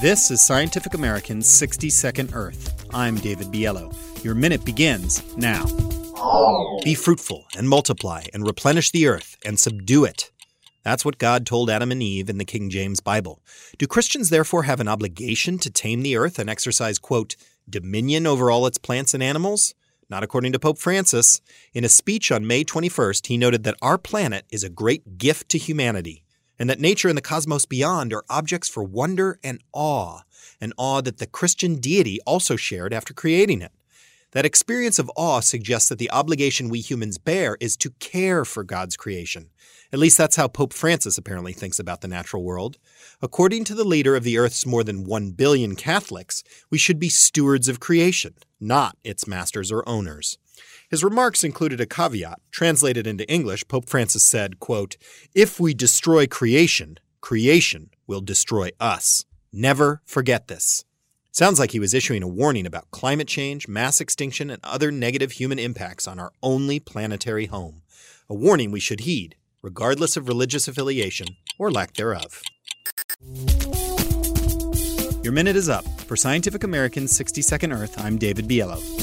This is Scientific American's 60 Second Earth. I'm David Biello. Your minute begins now. Be fruitful and multiply and replenish the earth and subdue it. That's what God told Adam and Eve in the King James Bible. Do Christians therefore have an obligation to tame the earth and exercise, quote, dominion over all its plants and animals? Not according to Pope Francis. In a speech on May 21st, he noted that our planet is a great gift to humanity and that nature and the cosmos beyond are objects for wonder and awe, an awe that the Christian deity also shared after creating it. That experience of awe suggests that the obligation we humans bear is to care for God's creation. At least that's how Pope Francis apparently thinks about the natural world. According to the leader of the Earth's more than 1 billion Catholics, we should be stewards of creation, not its masters or owners. His remarks included a caveat. Translated into English, Pope Francis said, quote, If we destroy creation, creation will destroy us. Never forget this. Sounds like he was issuing a warning about climate change, mass extinction, and other negative human impacts on our only planetary home. A warning we should heed, regardless of religious affiliation or lack thereof. Your minute is up. For Scientific American's 60 Second Earth, I'm David Biello.